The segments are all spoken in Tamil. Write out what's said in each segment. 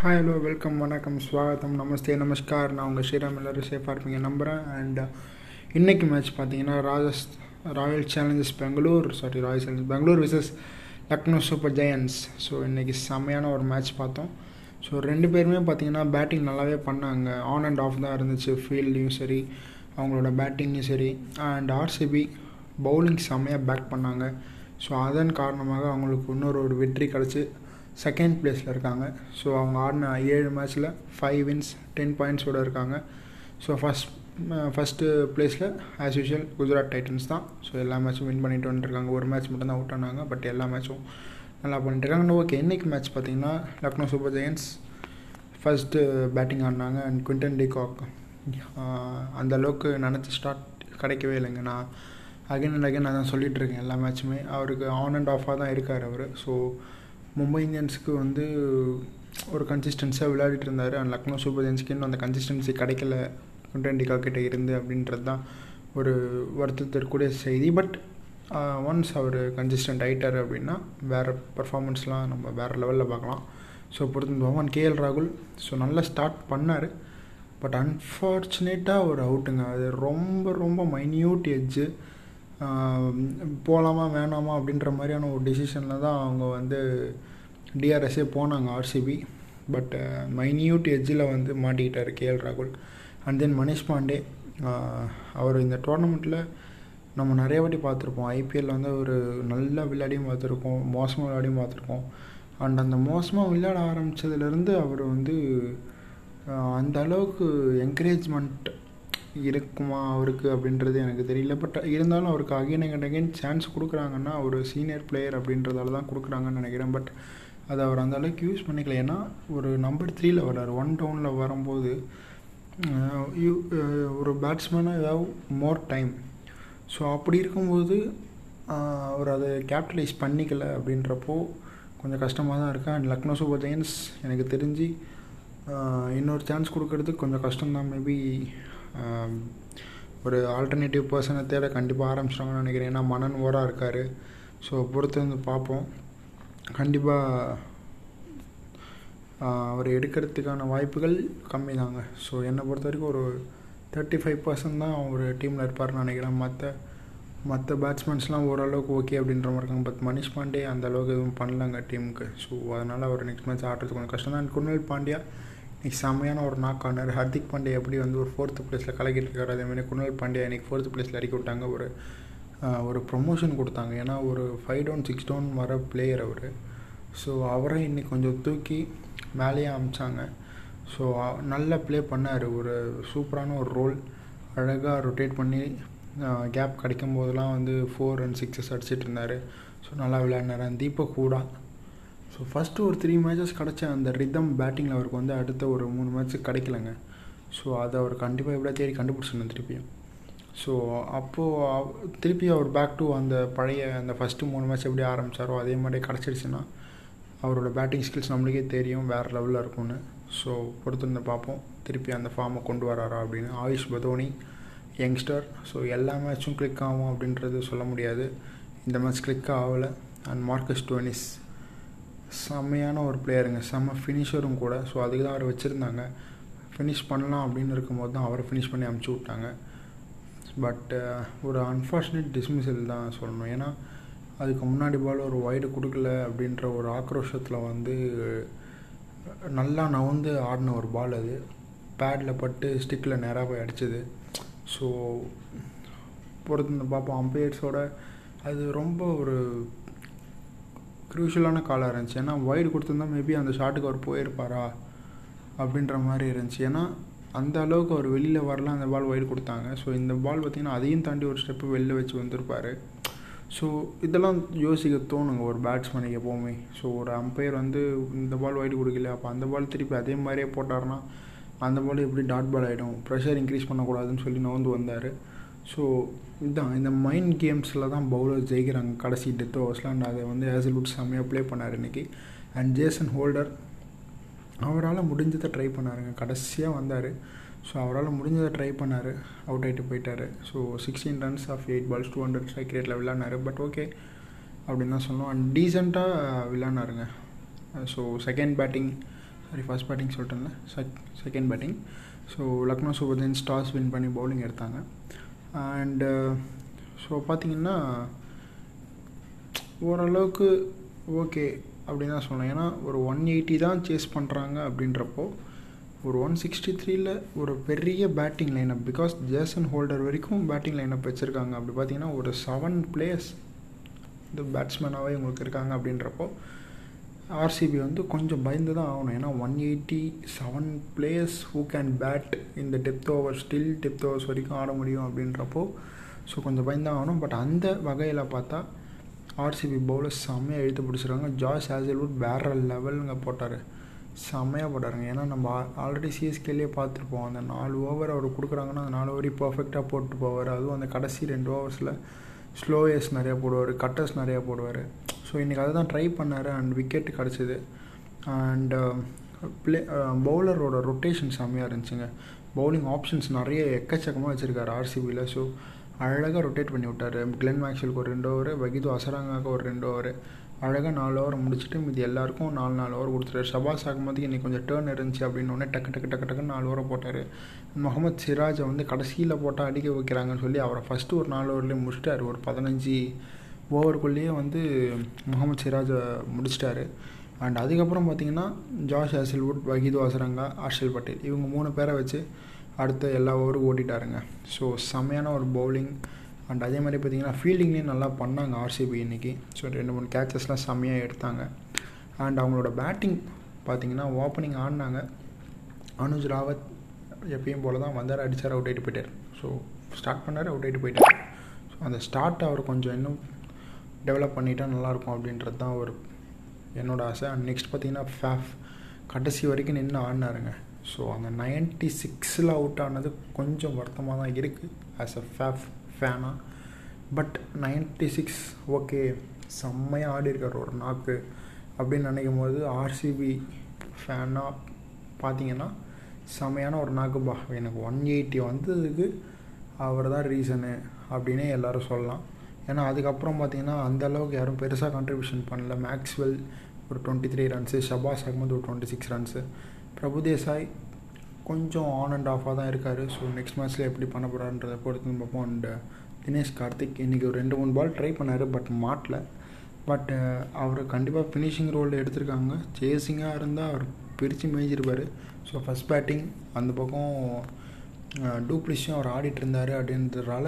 ஹாய் ஹலோ வெல்கம் வணக்கம் ஸ்வாகத்தம் நமஸ்தே நமஸ்கார். நான் உங்கள் ஸ்ரீராம் எல்லோரும் சேஃபாக இருப்பீங்க நம்புகிறேன் அண்ட் uh, இன்றைக்கி மேட்ச் பார்த்தீங்கன்னா ராஜஸ் Royal Challengers Bangalore sorry Royal Challengers Bangalore versus Lucknow Super Giants so இன்றைக்கி செம்மையான ஒரு மேட்ச் பார்த்தோம். ஸோ ரெண்டு பேருமே பார்த்தீங்கன்னா பேட்டிங் நல்லாவே பண்ணாங்க. ஆன் அண்ட் ஆஃப் தான் இருந்துச்சு. ஃபீல்டையும் சரி அவங்களோட பேட்டிங்கும் சரி. அண்ட் ஆர்சிபி பவுலிங் செம்மையாக பேக் பண்ணாங்க. ஸோ அதன் காரணமாக அவங்களுக்கு இன்னொரு ஒரு வெற்றி கிடச்சி. செகண்ட் பிளேஸில் இருக்காங்க. ஸோ அவங்க ஆடின ஏழு மேட்ச்சில் ஃபைவ் வின்ஸ் டென் பாயிண்ட்ஸோடு இருக்காங்க. ஸோ ஃபஸ்ட் ஃபஸ்ட்டு பிளேஸில் ஆஸ் யூஷுவல் குஜராத் டைட்டன்ஸ் தான். ஸோ எல்லா மேட்சும் வின் பண்ணிட்டு வந்துருக்காங்க ஒரு மேட்ச் மட்டும் தான் அவுட் ஆனாங்க பட் எல்லா மேட்சும் நல்லா பண்ணிட்டுருக்காங்க ஓகே இன்றைக்கி மேட்ச் பார்த்தீங்கன்னா Lucknow super giants first batting ஆடினாங்க அண்ட் குவிண்டன் டிகாக் அந்த அளவுக்கு நினச்ச ஸ்டார்ட் கிடைக்கவே இல்லைங்க. நான் அகைன் அண்ட் அகைன் நான் தான் சொல்லிகிட்ருக்கேன் எல்லா மேட்சுமே அவருக்கு ஆன் அண்ட் ஆஃபாக தான் இருக்கார் அவர். ஸோ மும்பை இந்தியன்ஸுக்கு வந்து ஒரு கன்சிஸ்டன்ஸாக விளையாடிட்டு இருந்தார். அண்ட் லக்னோ சூப்பர் ஜெயின்ஸ்க்கு இன்னும் அந்த கன்சிஸ்டன்சி கிடைக்கல. குண்டண்டிகா கிட்ட இருந்து அப்படின்றது தான் ஒரு வருத்தத்திற்குரிய செய்தி. பட் ஒன்ஸ் அவர் கன்சிஸ்டன்ட் ஆகிட்டார் அப்படின்னா வேறு பர்ஃபார்மன்ஸ்லாம் நம்ம வேறு லெவலில் பார்க்கலாம். ஸோ பொறுத்து பவன் கேஎல் ராகுல் ஸோ நல்லா ஸ்டார்ட் பண்ணார். பட் அன்ஃபார்ச்சுனேட்டாக ஒரு அவுட்டுங்க அது ரொம்ப ரொம்ப மைன்யூட் எட்ஜு போகலாமா வேணாமா அப்படின்ற மாதிரியான ஒரு டிசிஷனில் தான் அவங்க வந்து டிஆர்எஸ்ஸே போனாங்க ஆர்சிபி பட் மைன்யூட் எட்ஜில் வந்து மாட்டிக்கிட்டார் கேஎல் ராகுல். அண்ட் தென் மனிஷ் பாண்டே அவர் இந்த டோர்னமெண்ட்டில் நம்ம நிறைய வாட்டி பார்த்துருப்போம். ஐபிஎல்லில் வந்து ஒரு நல்ல விளையாடியும் பார்த்துருக்கோம் மோசமாக விளையாடியும் பார்த்துருக்கோம். அண்ட் அந்த மோசமாக விளையாட ஆரம்பித்ததுலேருந்து அவர் வந்து அந்த அளவுக்கு என்கரேஜ்மெண்ட் இருக்குமா அவருக்கு அப்படின்றது எனக்கு தெரியல. பட் இருந்தாலும் அவருக்கு அகைன் அண்ட் அகைன் சான்ஸ் கொடுக்குறாங்கன்னா ஒரு சீனியர் பிளேயர் அப்படின்றதால தான் கொடுக்குறாங்கன்னு நினைக்கிறேன். பட் அது அவர் அந்த அளவுக்கு யூஸ் பண்ணிக்கல. ஏன்னா ஒரு நம்பர் த்ரீயில் வர்றார். ஒன் டவுனில் வரும்போது யூ ஒரு பேட்ஸ்மேனாக ஏதாவது மோர் டைம் ஸோ அப்படி இருக்கும்போது அவர் அதை கேபிட்டலைஸ் பண்ணிக்கல அப்படின்றப்போ கொஞ்சம் கஷ்டமாக தான் இருக்கேன் அண்ட் லக்னோ சூப்பர் ஜெயின்ஸ் எனக்கு தெரிஞ்சு இன்னொரு சான்ஸ் கொடுக்கறதுக்கு கொஞ்சம் கஷ்டம்தான். மேபி ஒரு ஆல்டர்னேட்டிவ் பர்சனை தேட கண்டிப்பாக ஆரம்பிச்சிட்டாங்கன்னு நினைக்கிறேன். ஏன்னா மனன் ஓராக இருக்கார். ஸோ பொறுத்து வந்து பார்ப்போம். கண்டிப்பாக அவர் எடுக்கிறதுக்கான வாய்ப்புகள் கம்மி தாங்க ஸோ என்னை பொறுத்த வரைக்கும் ஒரு தேர்ட்டி ஃபைவ் பர்சன்ட் தான் அவர் டீமில் இருப்பார்னு நினைக்கிறேன். மற்ற மற்ற பேட்ஸ்மேன்ஸ்லாம் ஓரளவுக்கு ஓகே அப்படின்ற மாதிரி இருக்காங்க. பட் மனிஷ் பாண்டே அந்த அளவுக்கு எதுவும் பண்ணலங்க டீமுக்கு ஸோ அதனால் அவர் நெக்ஸ்ட் மேட்ச் ஆடுறது கொஞ்சம் கஷ்டம் தான் குர்னல் பாண்டியா இன்றைக்கி செம்மையான ஒரு நாக் ஆனார் ஹர்திக் பாண்டே எப்படி வந்து ஒரு ஃபோர்த்து பிளேஸில் கலக்கிட்டு இருக்காரு அதேமாதிரி குணால் பாண்டே இன்றைக்கி ஃபோர்த்து பிளேஸில் இறக்கி விட்டாங்க. ஒரு ஒரு ப்ரொமோஷன் கொடுத்தாங்க. ஏன்னா ஒரு ஃபைவ் டவுன் சிக்ஸ் டவுன் வர பிளேயர் அவர். ஸோ அவரை இன்றைக்கி கொஞ்சம் தூக்கி மேலேயே அமிச்சாங்க. ஸோ நல்லா ப்ளே பண்ணார். ஒரு சூப்பரான ஒரு ரோல் அழகாக ரொட்டேட் பண்ணி கேப் கிடைக்கும் போதெல்லாம் வந்து ஃபோர் அண்ட் சிக்ஸஸ் அடிச்சிட்டு இருந்தார். ஸோ நல்லா விளையாடினார். அந்த தீபக் கூடா ஸோ ஃபஸ்ட்டு ஒரு த்ரீ மேட்சஸ் கிடச்ச அந்த ரிதம் பேட்டிங்கில் அவருக்கு வந்து அடுத்த ஒரு மூணு மேட்ச் கிடைக்கலங்க. ஸோ அதை அவர் கண்டிப்பாக எப்படியா தேடி கண்டுபிடிச்சிருந்தேன் திருப்பியும் ஸோ அப்போது திருப்பி அவர் பேக் டு அந்த பழைய அந்த ஃபஸ்ட்டு மூணு மேட்ச் எப்படி ஆரம்பித்தாரோ அதே மாதிரி கிடச்சிருச்சுன்னா அவரோட பேட்டிங் ஸ்கில்ஸ் நம்மளுக்கே தெரியும் வேறு லெவலில் இருக்கும்னு. ஸோ பொறுத்திருந்து பார்ப்போம் திருப்பி அந்த ஃபார்மை கொண்டு வராரா அப்படின்னு. ஆயுஷ் பதோனி யங்ஸ்டர் ஸோ எல்லா மேட்சும் கிளிக் ஆகும் அப்படின்றது சொல்ல முடியாது. இந்த மேட்ச் கிளிக் ஆகலை. அண்ட் மார்க்கஸ் டோனிஸ் செம்மையான ஒரு பிளேயருங்க செம்ம ஃபினிஷரும் கூட. ஸோ அதுக்கு தான் அவர் வச்சுருந்தாங்க. ஃபினிஷ் பண்ணலாம் அப்படின்னு இருக்கும்போது தான் அவரை ஃபினிஷ் பண்ணி அமுச்சு விட்டாங்க. பட் ஒரு அன்ஃபார்ச்சுனேட் டிஸ்மிசல் தான் சொல்லணும். ஏன்னா அதுக்கு முன்னாடி பால் ஒரு வைடு கொடுக்கல அப்படின்ற ஒரு ஆக்ரோஷத்தில் வந்து நல்லா நவுந்து ஆடின ஒரு பால் அது. பேடில் பட்டு ஸ்டிக்கில் நேராக போய் அடிச்சது. ஸோ பொறுத்து பார்ப்போம். அம்பையர்ஸோட அது ரொம்ப ஒரு க்ரூஷியலான காலாக இருந்துச்சு. ஏன்னா வைடு கொடுத்துருந்தா மேபி அந்த ஷாட்டுக்கு அவர் போயிருப்பாரா? அப்படின்ற மாதிரி இருந்துச்சு. ஏன்னா அந்த அளவுக்கு அவர் வெளியில் வரலாம் அந்த பால் வைடு கொடுத்தாங்க. ஸோ இந்த பால் பார்த்திங்கன்னா அதையும் தாண்டி ஒரு ஸ்டெப்பு வெளில வச்சு வந்திருப்பார். ஸோ இதெல்லாம் யோசிக்க தோணுங்க. ஒரு பேட்ஸ்மேனுக்கு எப்போவுமே. ஸோ ஒரு அம்பையர் வந்து இந்த பால் வைடு கொடுக்கல. அப்போ அந்த பால் திருப்பி அதே மாதிரியே போட்டார்னா அந்த பால் எப்படி டாட் பால் ஆகிடும் ப்ரெஷர் இன்க்ரீஸ் பண்ணக்கூடாதுன்னு சொல்லி நோந்து வந்தார். ஸோ இதுதான் இந்த மைண்ட் கேம்ஸில் தான் பவுலர் ஜெயிக்கிறாங்க. கடைசி டெத் ஓவர்ஸில் அண்ட் அதை வந்து ஹேசல்வுட் செம்மையாக ப்ளே பண்ணார் இன்றைக்கி அண்ட் ஜேசன் ஹோல்டர் அவரால் முடிஞ்சதை ட்ரை பண்ணாருங்க. கடைசியாக வந்தார். ஸோ அவரால் முடிஞ்சதை ட்ரை பண்ணார். அவுட் ஆகிட்டு போயிட்டார். So sixteen runs off eight balls two hundred strike ரேட்டில் விளாட்னாரு பட் ஓகே அப்படின்னு தான் சொன்னோம் அண்ட் டீசெண்டாக விளாட்னாருங்க so second batting sorry first batting சொல்லிட்டேன்ல. Sec second batting so Lucknow super giants toss win பண்ணி பவுலிங் எடுத்தாங்க. அண்டு ஸோ uh, பார்த்தீங்கன்னா ஓரளவுக்கு ஓகே அப்படின்னு தான் சொன்னேன் ஏன்னா ஒரு ஒன் எயிட்டி தான் சேஸ் பண்ணுறாங்க அப்படின்றப்போ ஒரு ஒன் சிக்ஸ்டி த்ரீல ஒரு பெரிய batting lineup because Jason Holder வரைக்கும் பேட்டிங் லைனப் வச்சுருக்காங்க. அப்படி பார்த்தீங்கன்னா ஒரு செவன் பிளேயர்ஸ் இந்த பேட்ஸ்மேனாகவே இவங்களுக்கு இருக்காங்க அப்படின்றப்போ ஆர்சிபி வந்து கொஞ்சம் பயந்து தான் ஆகணும். ஏன்னா one eighty seven players who can bat இந்த depth over still depth overs வரைக்கும் ஆட முடியும் அப்படின்றப்போ ஸோ கொஞ்சம் பயந்து தான் ஆகணும். பட் அந்த வகையில் பார்த்தா ஆர்சிபி பவுலர்ஸ் செம்மையாக இழுத்து பிடிச்சிருக்காங்க. ஜாய்ஸ் ஹேசல்வுட் வேற லெவலுங்க போட்டார். செம்மையாக போட்டாருங்க. ஏன்னா நம்ம ஆல்ரெடி சிஎஸ்கேலேயே பார்த்துருப்போம். அந்த நாலு ஓவர் அவர் கொடுக்குறாங்கன்னா அந்த நாலு ஓவரையும் பர்ஃபெக்டாக போட்டு போவார். அதுவும் அந்த கடைசி ரெண்டு ஓவர்ஸில் ஸ்லோயர்ஸ் நிறையா போடுவார் கட்டர்ஸ் நிறையா போடுவார். ஸோ இன்றைக்கி அதை தான் ட்ரை பண்ணார் அண்ட் விக்கெட் கிடச்சிது. அண்ட் ப்ளே uh, பவுலரோட uh, ரொட்டேஷன் செம்மையாக இருந்துச்சுங்க. பவுலிங் ஆப்ஷன்ஸ் நிறைய எக்கச்சக்கமாக வச்சுருக்காரு ஆர்சிபியில் ஸோ அழகாக ரொட்டேட் பண்ணி விட்டார். கிளென் மேக்ஸ்வெலுக்கு ஒரு ரெண்டு ஓவர் வகிது அசராங்காக்கு ஒரு ரெண்டு ஓவர் அழகாக நாலு ஓவர் முடிச்சுட்டு மீதி எல்லாருக்கும் நாலு நாலு ஓவர் கொடுத்துட்டாரு. ஷபாஸ் ஆகும்போது இன்றைக்கி கொஞ்சம் டேர்ன் இருந்துச்சு அப்படின்னு டக்கு டக்கு டக்கு டக்குன்னு நாலு ஓவர் போட்டார். முகமது சிராஜை வந்து கடைசியில் போட்டால் அடிக்க வைக்கிறாங்கன்னு சொல்லி அவரை ஃபஸ்ட்டு ஒரு நாலு ஓவர்லேயே முடிச்சிட்டார் ஒரு பதினஞ்சு ஓவருக்குள்ளேயே வந்து முகமது சிராஜை முடிச்சிட்டாரு. அண்ட் அதுக்கப்புறம் பார்த்தீங்கன்னா ஜாஷ் ஹேசல்வுட் வகிது வாசரங்கா ஹர்ஷல் பட்டேல் இவங்க மூணு பேரை வச்சு அடுத்த எல்லா ஓவரும் ஓட்டிட்டாருங்க. ஸோ செம்மையான ஒரு பவுலிங் அண்ட் அதே மாதிரி பார்த்தீங்கன்னா ஃபீல்டிங்லேயும் நல்லா பண்ணாங்க ஆர்சிபி இன்றைக்கி ஸோ ரெண்டு மூணு கேச்சஸ்லாம் செம்மையாக எடுத்தாங்க. அண்ட் அவங்களோட பேட்டிங் பார்த்தீங்கன்னா ஓப்பனிங் ஆடினாங்க. அனுஜ் ராவத் எப்பயும் போல தான் வந்தார் அடித்தார் அவுட் ஆகிட்டு போயிட்டார். ஸோ ஸ்டார்ட் பண்ணார் அவுட் ஆகிட்டு போயிட்டார். ஸோ அந்த ஸ்டார்ட் அவர் கொஞ்சம் இன்னும் டெவலப் பண்ணிட்டா நல்லாயிருக்கும் அப்படின்றது தான் ஒரு என்னோடய ஆசை. அண்ட் நெக்ஸ்ட் பார்த்தீங்கன்னா ஃபேஃப் கடைசி வரைக்கும் நின்று ஆடினாருங்க. ஸோ அந்த நைன்ட்டி சிக்ஸில் அவுட் ஆனது கொஞ்சம் வருத்தமாக தான் இருக்குது ஆஸ் அ ஃபேஃப் ஃபேனாக பட் நைன்ட்டி சிக்ஸ் ஓகே செம்மையாக ஆடி இருக்கார் ஒரு நாக்கு அப்படின்னு நினைக்கும் போது ஆர்சிபி ஃபேனாக பார்த்தீங்கன்னா செம்மையான ஒரு நாக்கு பா. எனக்கு ஒன் எயிட்டி வந்ததுக்கு அவர் தான் ரீசனு அப்படின்னே எல்லோரும் சொல்லலாம். ஏன்னா அதுக்கப்புறம் பார்த்தீங்கன்னா அந்தளவுக்கு யாரும் பெருசாக கான்ட்ரிபியூஷன் பண்ணல. மேக்ஸ்வெல் ஒரு twenty three runs Shahbaz Ahmed ஒரு டுவெண்ட்டி சிக்ஸ் ரன்ஸு பிரபுதேசாய் கொஞ்சம் ஆன் அண்ட் ஆஃபாக தான் இருக்கார். ஸோ நெக்ஸ்ட் மேட்ச்சில் எப்படி பண்ண போகிறான்றதை பொறுத்து பார்ப்போம். அண்ட் தினேஷ் கார்த்திக் இன்றைக்கி ஒரு ரெண்டு மூணு பால் ட்ரை பண்ணார் பட் மாட்டல. பட் அவர் கண்டிப்பாக ஃபினிஷிங் ரோல் எடுத்திருக்காங்க. சேசிங்காக இருந்தால் அவர் பிரித்து மேய்ஞ்சிருப்பார். ஸோ ஃபஸ்ட் பேட்டிங் அந்த பக்கம் டூப்ளிஷும் அவர் ஆடிட்டு இருந்தார் அப்படின்றதால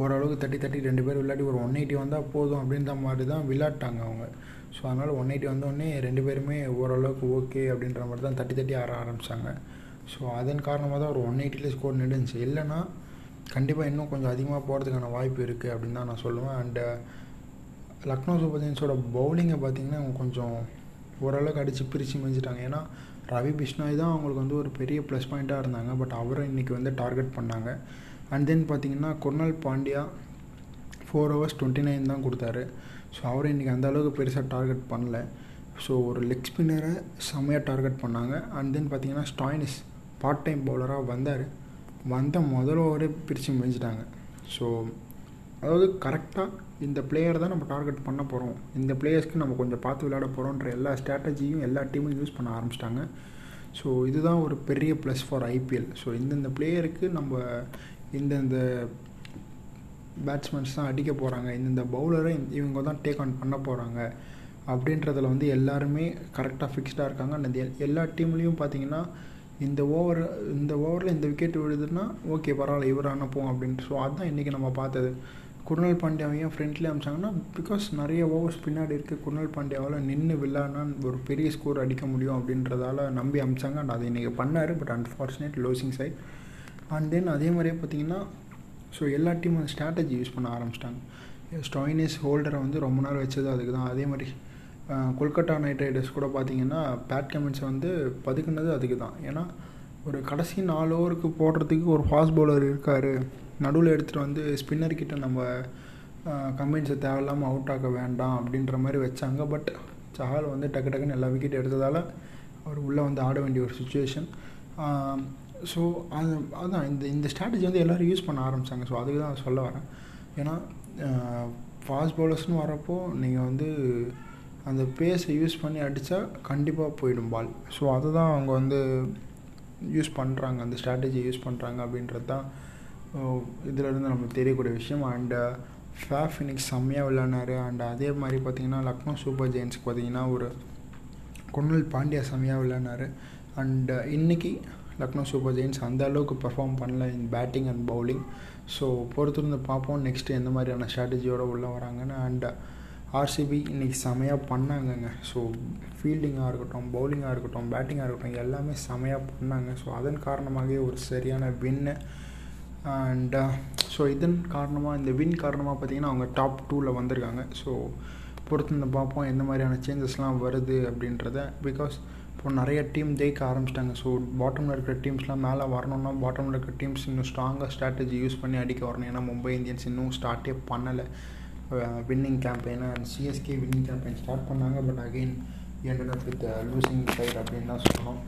ஓரளவுக்கு தட்டி தட்டி ரெண்டு பேர் விளையாடி ஒரு ஒன் எயிட்டி வந்தால் போதும் அப்படின்ற மாதிரி தான் விளையாட்டாங்க அவங்க. ஸோ அதனால் ஒன் எயிட்டி வந்தோடனே ரெண்டு பேருமே ஓரளவுக்கு ஓகே அப்படின்ற மாதிரி தான் தட்டி தட்டி ஆட ஆரம்பித்தாங்க ஸோ அதன் காரணமாக தான் ஒரு ஒன் எயிட்டியில் ஸ்கோர் நின்றுச்சு இல்லைன்னா கண்டிப்பாக இன்னும் கொஞ்சம் அதிகமாக போகிறதுக்கான வாய்ப்பு இருக்குது அப்படின்னு தான் நான் சொல்லுவேன். அண்டு லக்னோ சூப்பர் ஜெயின்ஸோட பவுலிங்கை பார்த்திங்கன்னா அவங்க கொஞ்சம் ஓரளவுக்கு அடித்து பிரித்து மிஞ்சிட்டாங்க ஏன்னா ரவி பிஷ்ணாய் தான் அவங்களுக்கு வந்து ஒரு பெரிய ப்ளஸ் பாயிண்ட்டாக இருந்தாங்க. பட் அவரை இன்றைக்கி வந்து டார்கெட் பண்ணாங்க. அண்ட் தென் பார்த்தீங்கன்னா Krunal Pandya four overs twenty nine தான் கொடுத்தாரு. ஸோ அவரை இன்றைக்கி அந்த அளவுக்கு பெருசாக டார்கெட் பண்ணல. ஸோ ஒரு லெக் ஸ்பின்னரை செம்மையாக டார்கெட் பண்ணாங்க. அண்ட் தென் பார்த்தீங்கன்னா ஸ்டாயினிஸ் பார்ட் டைம் பவுலராக வந்தார். வந்த முதல் ஓவரே பிரித்து முடிஞ்சிட்டாங்க ஸோ அதாவது கரெக்டாக இந்த பிளேயர் தான் நம்ம டார்கெட் பண்ண போகிறோம் இந்த பிளேயர்ஸ்க்கு நம்ம கொஞ்சம் பார்த்து விளையாட போகிறோன்ற எல்லா ஸ்ட்ராட்டஜியும் எல்லா டீமும் யூஸ் பண்ண ஆரம்பிச்சிட்டாங்க. ஸோ இதுதான் ஒரு பெரிய ப்ளஸ் ஃபார் ஐபிஎல் ஸோ இந்தந்த பிளேயருக்கு நம்ம இந்தந்த பேட்ஸ்மேன்ஸ் தான் அடிக்க போகிறாங்க இந்தந்த பவுலரை இவங்க தான் டேக் ஆன் பண்ண போகிறாங்க அப்படின்றதில் வந்து எல்லாருமே கரெக்டாக ஃபிக்ஸ்டாக இருக்காங்க. அந்த எல்லா டீம்லேயும் பார்த்தீங்கன்னா இந்த ஓவர் இந்த ஓவரில் இந்த விக்கெட் விழுதுன்னா ஓகே பரவாயில்ல இவர் அனுப்புவோம் அப்படின்ட்டு. ஸோ அதுதான் இன்றைக்கி நம்ம பார்த்தது. குருணல் பாண்டியாவையும் ஃப்ரெண்ட்லேயே அமிச்சாங்கன்னா பிகாஸ் நிறைய ஓவர்ஸ் பின்னாடி இருக்குது குருணல் பாண்டியாவால் நின்று விளாட்னா ஒரு பெரிய ஸ்கோர் அடிக்க முடியும் அப்படின்றதால நம்பி அமிச்சாங்க. அண்ட் அதை இன்றைக்கி பண்ணார். But unfortunate losing side and then அதே மாதிரியே பார்த்தீங்கன்னா ஸோ எல்லா டீமும் அந்த ஸ்ட்ராட்டஜி யூஸ் பண்ண ஆரம்பிச்சிட்டாங்க. ஸ்டாயினிஸ் ஹோல்டரை வந்து ரொம்ப நாள் வச்சது அதுக்கு தான் அதே மாதிரி கொல்கட்டா நைட் ரைடர்ஸ் கூட பார்த்தீங்கன்னா பேட் கமெண்ட்ஸை வந்து பதுக்குனது அதுக்கு தான் ஏன்னா ஒரு கடைசி நாலு ஓவருக்கு போடுறதுக்கு ஒரு ஃபாஸ்ட் பவுலர் இருக்கார். நடுவில் எடுத்துகிட்டு வந்து ஸ்பின்னர் கிட்ட நம்ம கம்பெனிஸை தேவையில்லாமல் அவுட் ஆக வேண்டாம் அப்படின்ற மாதிரி வச்சாங்க. பட் சஹால் வந்து டக்கு டக்குன்னு எல்லா விக்கெட் எடுத்ததால் அவர் உள்ளே வந்து ஆட வேண்டிய ஒரு சுச்சுவேஷன் ஸோ அது அதுதான் இந்த இந்த ஸ்ட்ராட்டஜி வந்து எல்லோரும் யூஸ் பண்ண ஆரம்பித்தாங்க ஸோ அதுக்கு தான் சொல்ல வரேன். ஏன்னா ஃபாஸ்ட் பவுலர்ஸ்னு வரப்போ நீங்கள் வந்து அந்த பேஸை யூஸ் பண்ணி அடித்தா கண்டிப்பாக போயிடும் பால் ஸோ அதை தான் அவங்க வந்து யூஸ் பண்ணுறாங்க அந்த ஸ்ட்ராட்டஜி யூஸ் பண்ணுறாங்க அப்படின்றது தான் இதிலேருந்து நமக்கு தெரியக்கூடிய விஷயம். அண்டு ஃபேஃப் ஃபினிக்ஸ் செம்மையாக விளையாடினார். அண்ட் அதே மாதிரி பார்த்திங்கன்னா லக்னோ சூப்பர் ஜெயின்ஸ்க்கு பார்த்திங்கன்னா ஒரு கொன்னல் பாண்டியா செம்மையாக விளையாடினார். அண்டு இன்றைக்கி லக்னோ சூப்பர் ஜெயின்ஸ் அந்த அளவுக்கு பெர்ஃபார்ம் பண்ணல in batting and bowling so பொறுத்திருந்து பார்ப்போம். நெக்ஸ்ட்டு எந்த மாதிரியான ஸ்ட்ராட்டஜியோடு உள்ளே வராங்கன்னு. அண்ட் ஆர்சிபி இன்றைக்கி செமையாக பண்ணாங்கங்க. ஸோ ஃபீல்டிங்காக இருக்கட்டும் பவுலிங்காக இருக்கட்டும் பேட்டிங்காக இருக்கட்டும் எல்லாமே செமையாக பண்ணாங்க. ஸோ அதன் காரணமாகவே ஒரு சரியான வின்னு அண்ட் ஸோ இதன் காரணமாக இந்த வின் காரணமாக பார்த்திங்கன்னா அவங்க டாப் டூவில் வந்திருக்காங்க. ஸோ பொறுத்திருந்து பார்ப்போம். எந்த மாதிரியான சேஞ்சஸ்லாம் வருது அப்படின்றத. பிகாஸ் இப்போ நிறைய டீம் ஜெயிக்க ஆரம்பிச்சிட்டாங்க. ஸோ பாட்டமில் இருக்கிற டீம்ஸ்லாம் மேலே வரணும்னா பாட்டமில் இருக்கிற டீம்ஸ் இன்னும் ஸ்ட்ராங்காக ஸ்ட்ராட்டஜி யூஸ் பண்ணி அடிக்க வரணும். ஏன்னா மும்பை இந்தியன்ஸ் இன்னும் ஸ்டார்ட்டே பண்ணலை. Winning கேம்பெயினாக and CSK winning campaign start பண்ணாங்க. But again ended up with losing side அப்படின்னு தான் சொல்லணும்.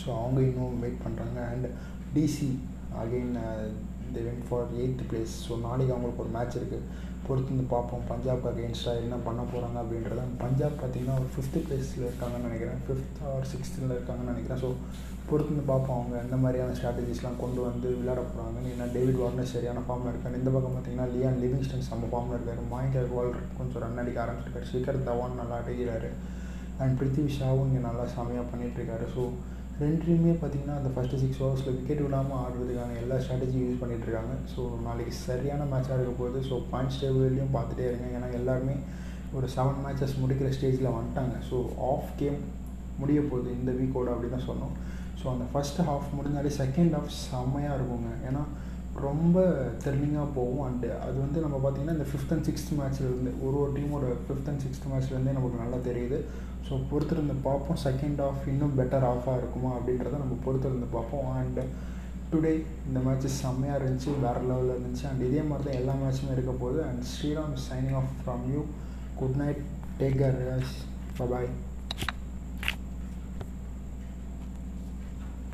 ஸோ அவங்க இன்னும் வெயிட் பண்ணுறாங்க and DC again the when for eighth place so நாளைக்கு அவங்களுக்கு ஒரு மேட்ச் இருக்குது பொறுத்து வந்து பார்ப்போம். பஞ்சாப் அகெயின்ஸ்டாக என்ன பண்ண போகிறாங்க அப்படின்றத. பஞ்சாப் பார்த்திங்கன்னா ஒரு ஃபிஃப்த்து பிளேஸில் இருக்காங்கன்னு நினைக்கிறேன். ஃபிஃப்த் ஆர் சிக்ஸ்த்தில் இருக்காங்கன்னு நினைக்கிறேன். ஸோ பொறுத்து பார்ப்போம். அவங்க எந்த மாதிரியான ஸ்ட்ராட்டஜிஸ்லாம் கொண்டு வந்து விளையாட போகிறாங்கன்னு ஏன்னா டேவிட் வார்னர் சரியான ஃபார்மில் இருக்காரு. இந்த பக்கம் பார்த்திங்கன்னா லியான் லிவிங்ஸ்டன் செம்ம ஃபார்மில் இருக்காரு. மாயங்க் அகர்வால் கொஞ்சம் ரன் அடிக்க ஆரம்பிச்சிருக்காரு. ஷிகர் தவான் நல்லா அடிக்கிறாரு. அண்ட் பிருத்திவி ஷாவும் இங்கே நல்லா செமையாக பண்ணிகிட்ருக்காரு ஸோ ரெண்டுலேயுமே பார்த்திங்கன்னா அந்த ஃபஸ்ட்டு சிக்ஸ் ஓவர்ஸில் விக்கெட் விடாமல் ஆடுறதுக்கான எல்லா ஸ்ட்ராட்டஜியும் யூஸ் பண்ணிகிட்ருக்காங்க ஸோ நாளைக்கு சரியான மேட்சாக இருக்க போகுது ஸோ பாயிண்ட் டேபிள்லையும் பார்த்துட்டே இருங்க. ஏன்னா எல்லாருமே ஒரு செவன் மேட்சஸ் முடிக்கிற ஸ்டேஜில் வந்துட்டாங்க. ஸோ ஆஃப் கேம் முடிய போகுது. இந்த வீக்கோட அப்படி தான் சொன்னோம் ஸோ அந்த ஃபஸ்ட்டு ஹாஃப் முடிஞ்சாலே செகண்ட் ஹாஃப் செம்மையாக இருக்குங்க. ஏன்னா ரொம்ப த்ரில்லிங்காக போகும். அண்டு அது வந்து நம்ம பார்த்திங்கன்னா இந்த ஃபிஃப்த் அண்ட் சிக்ஸ்த் மேட்ச்லேருந்து ஒரு ஒரு டீமோட ஃபிஃப்த் அண்ட் சிக்ஸ்த் மேட்ச்லேருந்தே நமக்கு நல்லா தெரியுது. ஸோ பொறுத்திருந்து பார்ப்போம். செகண்ட் ஆஃப் இன்னும் பெட்டர் ஆஃபாக இருக்குமா அப்படின்றத நம்ம பொறுத்திருந்து பார்ப்போம். அண்ட் டுடே இந்த மேட்ச் செம்மையாக இருந்துச்சு. வேறு லெவலில் இருந்துச்சு. அண்ட் இதே மாதிரி தான் எல்லா மேட்சுமே இருக்க போகுது. And Sriram signing off from you good night take care bye